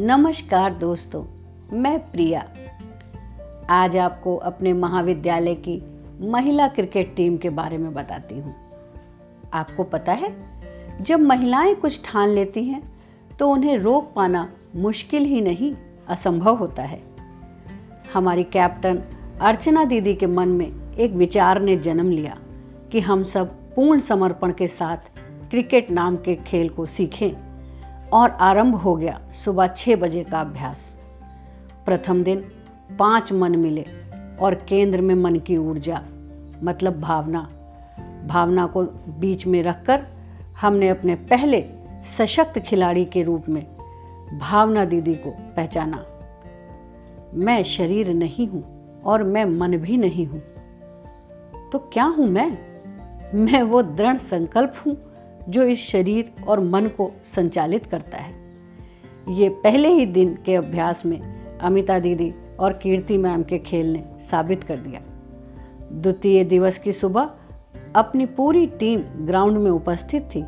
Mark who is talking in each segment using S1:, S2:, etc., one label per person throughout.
S1: नमस्कार दोस्तों, मैं प्रिया। आज आपको अपने महाविद्यालय की महिला क्रिकेट टीम के बारे में बताती हूँ। आपको पता है, जब महिलाएँ कुछ ठान लेती हैं तो उन्हें रोक पाना मुश्किल ही नहीं, असंभव होता है। हमारी कैप्टन अर्चना दीदी के मन में एक विचार ने जन्म लिया कि हम सब पूर्ण समर्पण के साथ क्रिकेट नाम के खेल को सीखें। और आरंभ हो गया सुबह छः बजे का अभ्यास। प्रथम दिन पाँच मन मिले और केंद्र में मन की ऊर्जा मतलब भावना भावना को बीच में रखकर हमने अपने पहले सशक्त खिलाड़ी के रूप में भावना दीदी को पहचाना। मैं शरीर नहीं हूँ और मैं मन भी नहीं हूँ। तो क्या हूँ मैं? मैं वो दृढ़ संकल्प हूँ जो इस शरीर और मन को संचालित करता है। ये पहले ही दिन के अभ्यास में अमिता दीदी और कीर्ति मैम के खेल ने साबित कर दिया। द्वितीय दिवस की सुबह अपनी पूरी टीम ग्राउंड में उपस्थित थी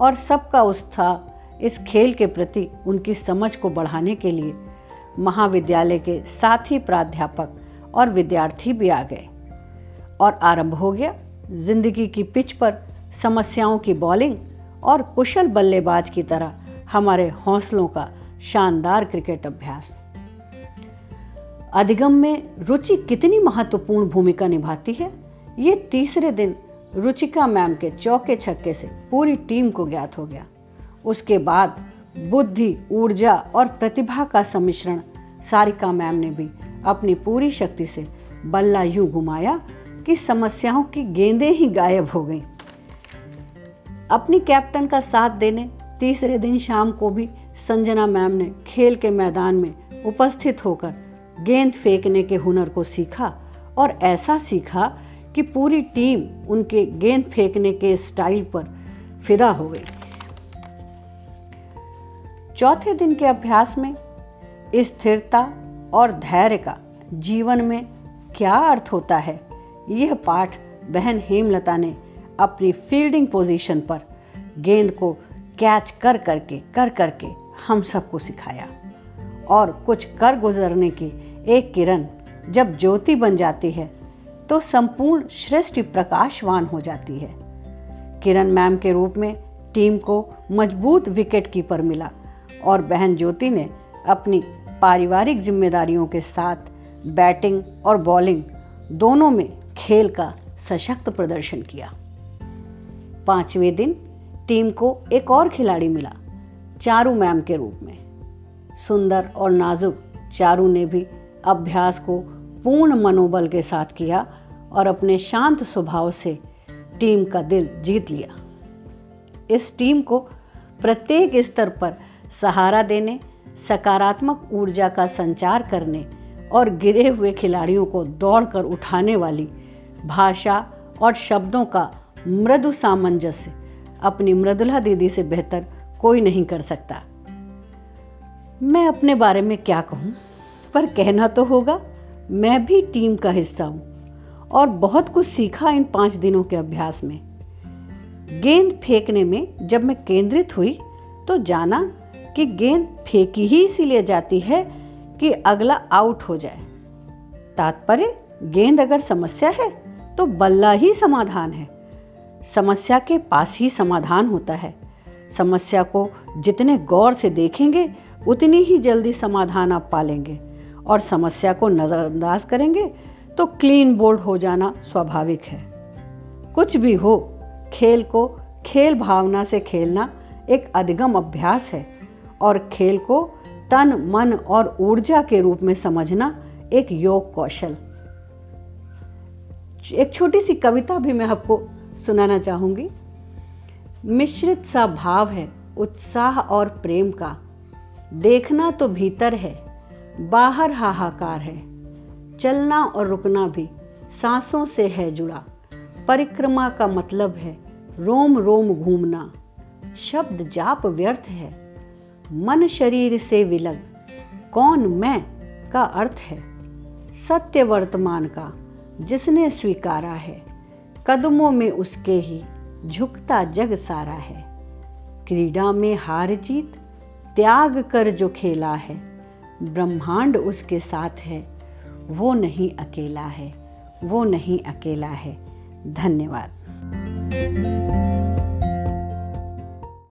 S1: और सबका उत्साह इस खेल के प्रति उनकी समझ को बढ़ाने के लिए महाविद्यालय के साथी प्राध्यापक और विद्यार्थी भी आ गए। और आरंभ हो गया। ज़िंदगी की पिच पर समस्याओं की बॉलिंग और कुशल बल्लेबाज की तरह हमारे हौसलों का शानदार क्रिकेट अभ्यास। अधिगम में रुचि कितनी महत्वपूर्ण भूमिका निभाती है? ये तीसरे दिन रुचिका मैम के चौके छक्के से पूरी टीम को ज्ञात हो गया। उसके बाद बुद्धि, ऊर्जा और प्रतिभा का सम्मिश्रण सारिका मैम ने भी अपनी पूरी शक्ति से बल्ला यूँ घुमाया कि समस्याओं की गेंदें ही गायब हो गईं। अपनी कैप्टन का साथ देने, तीसरे दिन शाम को भी संजना मैम ने खेल के मैदान में उपस्थित होकर गेंद फेंकने के हुनर को सीखा और ऐसा सीखा कि पूरी टीम उनके गेंद फेंकने के स्टाइल पर फिदा हो गई। चौथे दिन के अभ्यास में स्थिरता और धैर्य का जीवन में क्या अर्थ होता है, यह पाठ बहन हेमलता ने अपनी फील्डिंग पोजीशन पर गेंद को कैच कर करके कर करके हम सबको सिखाया। और कुछ कर गुजरने की एक किरण जब ज्योति बन जाती है तो संपूर्ण सृष्टि प्रकाशवान हो जाती है। किरण मैम के रूप में टीम को मज़बूत विकेट कीपर मिला और बहन ज्योति ने अपनी पारिवारिक जिम्मेदारियों के साथ बैटिंग और बॉलिंग दोनों में खेल का सशक्त प्रदर्शन किया। पाँचवें दिन टीम को एक और खिलाड़ी मिला, चारू मैम के रूप में। सुंदर और नाजुक चारू ने भी अभ्यास को पूर्ण मनोबल के साथ किया और अपने शांत स्वभाव से टीम का दिल जीत लिया। इस टीम को प्रत्येक स्तर पर सहारा देने, सकारात्मक ऊर्जा का संचार करने और गिरे हुए खिलाड़ियों को दौड़कर उठाने वाली भाषा और शब्दों का मृदु सामंजस्य अपनी मृदुला दीदी से बेहतर कोई नहीं कर सकता। मैं अपने बारे में क्या कहूँ? पर कहना तो होगा, मैं भी टीम का हिस्सा हूँ और बहुत कुछ सीखा इन पाँच दिनों के अभ्यास में। गेंद फेंकने में जब मैं केंद्रित हुई तो जाना कि गेंद फेंकी ही इसीलिए जाती है कि अगला आउट हो जाए। तात्पर्य, गेंद अगर समस्या है तो बल्ला ही समाधान है। समस्या के पास ही समाधान होता है। समस्या को जितने गौर से देखेंगे, उतनी ही जल्दी समाधान आप पालेंगे। और समस्या को नज़रअंदाज करेंगे तो क्लीन बोल्ड हो जाना स्वाभाविक है। कुछ भी हो, खेल को खेल भावना से खेलना एक अधिगम अभ्यास है। और खेल को तन, मन और ऊर्जा के रूप में समझना एक योग कौशल। एक छोटी सी कविता भी मैं आपको सुनाना चाहूँगी। मिश्रित सा भाव है उत्साह और प्रेम का। देखना तो भीतर है, बाहर हाहाकार है। चलना और रुकना भी सांसों से है जुड़ा। परिक्रमा का मतलब है रोम रोम घूमना। शब्द जाप व्यर्थ है, मन शरीर से विलग। कौन मैं का अर्थ है? सत्य वर्तमान का जिसने स्वीकारा है। कदमों में उसके ही झुकता जग सारा है। क्रीड़ा में हार जीत, त्याग कर जो खेला है, ब्रह्मांड उसके साथ है। वो नहीं अकेला है, वो नहीं अकेला है। धन्यवाद।